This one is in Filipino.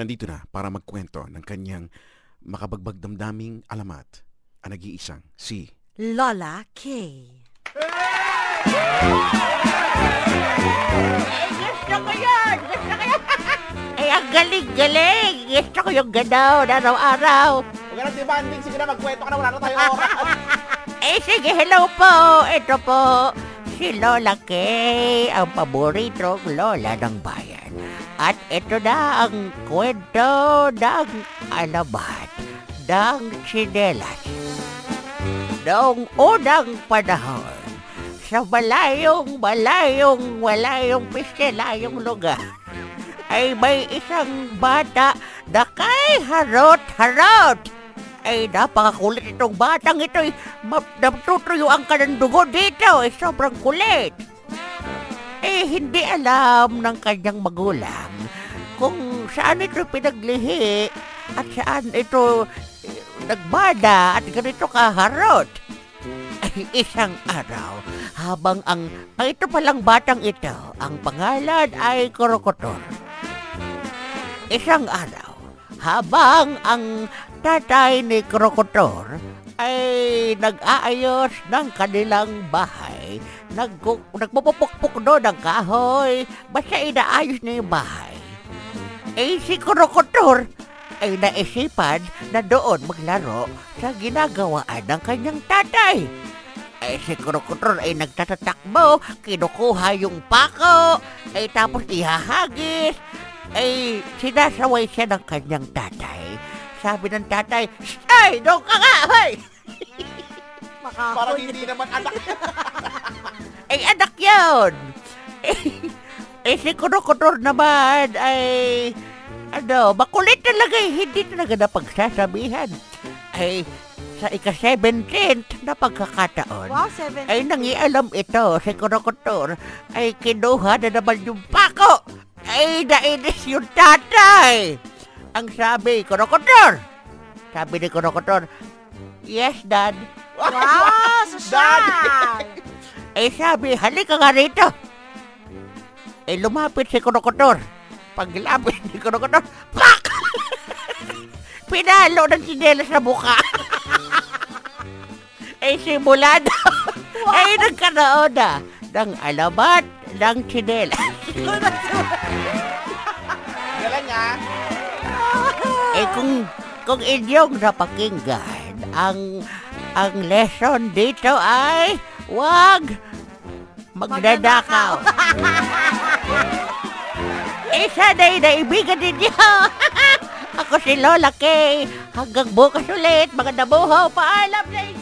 nandito na para magkwento ng kanyang makabagbag damdaming alamat ang nag-iisang si Lola K. Gusto ko yun! Gusto ko yun! Ay, ang galing-galing! Gusto ko yung ganaw na araw-araw. Huwag ka nang demanding. Sige na, magkwento ka na. Wala na tayo oras. Eh, sige, hello po! Ito po, si Lola Kay, ang paboritong lola ng bayan. At ito na ang kwento ng alamat ng chinelas. Noong unang panahon, sa malayong, malayong, malayong pistelayong lugar, ay may isang bata na kay harot-harot. Ay, napakakulit itong batang ito. Natutuyuan ka ng dugo dito. Eh, sobrang kulit. Eh, hindi alam ng kanyang magulang kung saan ito pinaglihi at saan ito eh, nagbada at ganito kaharot. Ay, isang araw, habang ang, ang ito palang batang ito, ang pangalan ay Krokotor. Isang araw, habang ang tatay ni Krokotor ay nag-aayos ng kanilang bahay, nag nagpupukpuk doon ng kahoy, basta inaayos niya yung bahay. Eh si Krokotor ay naisipan na doon maglaro sa ginagawaan ng kanyang tatay. Ay si Krokotor ay nagtatatakbo, kinukuha yung pako, ay tapos ihahagis, ay sinasaway siya ng kanyang tatay. Sabi ng tatay, Ay, doon ka nga, hoy! Parang hindi naman anak. Ay, anak yun! eh, si Kurokotor naman ay, ano, makulit talaga eh, hindi talaga napagsasabihan. Ay, sa ika-17th na pagkakataon, Wow, 7. ay nangialam ito si Kurokotor ay kinuha na naman yung pako. Ay, nainis yung tatay. Ang sabi, Kurokotor! Sabi ni Kurokotor, Yes, Dad. Wow, social! Eh sabi, halika nga rito. Eh lumapit si Kurokotor. Paglapit ni Kurokotor, pak! Pinalo ng sinelas sa mukha. eh simula daw, ay nagkaroon na ng alamat ng sinelas. Galing ah. eh kung kung inyong napakinggan, ang ang lesson dito ay wag magdadakaw. eh sana'y naibigan ninyo. Ako si Lola Kay. Hanggang bukas ulit, mga nabuhaw. Paalam na inyo.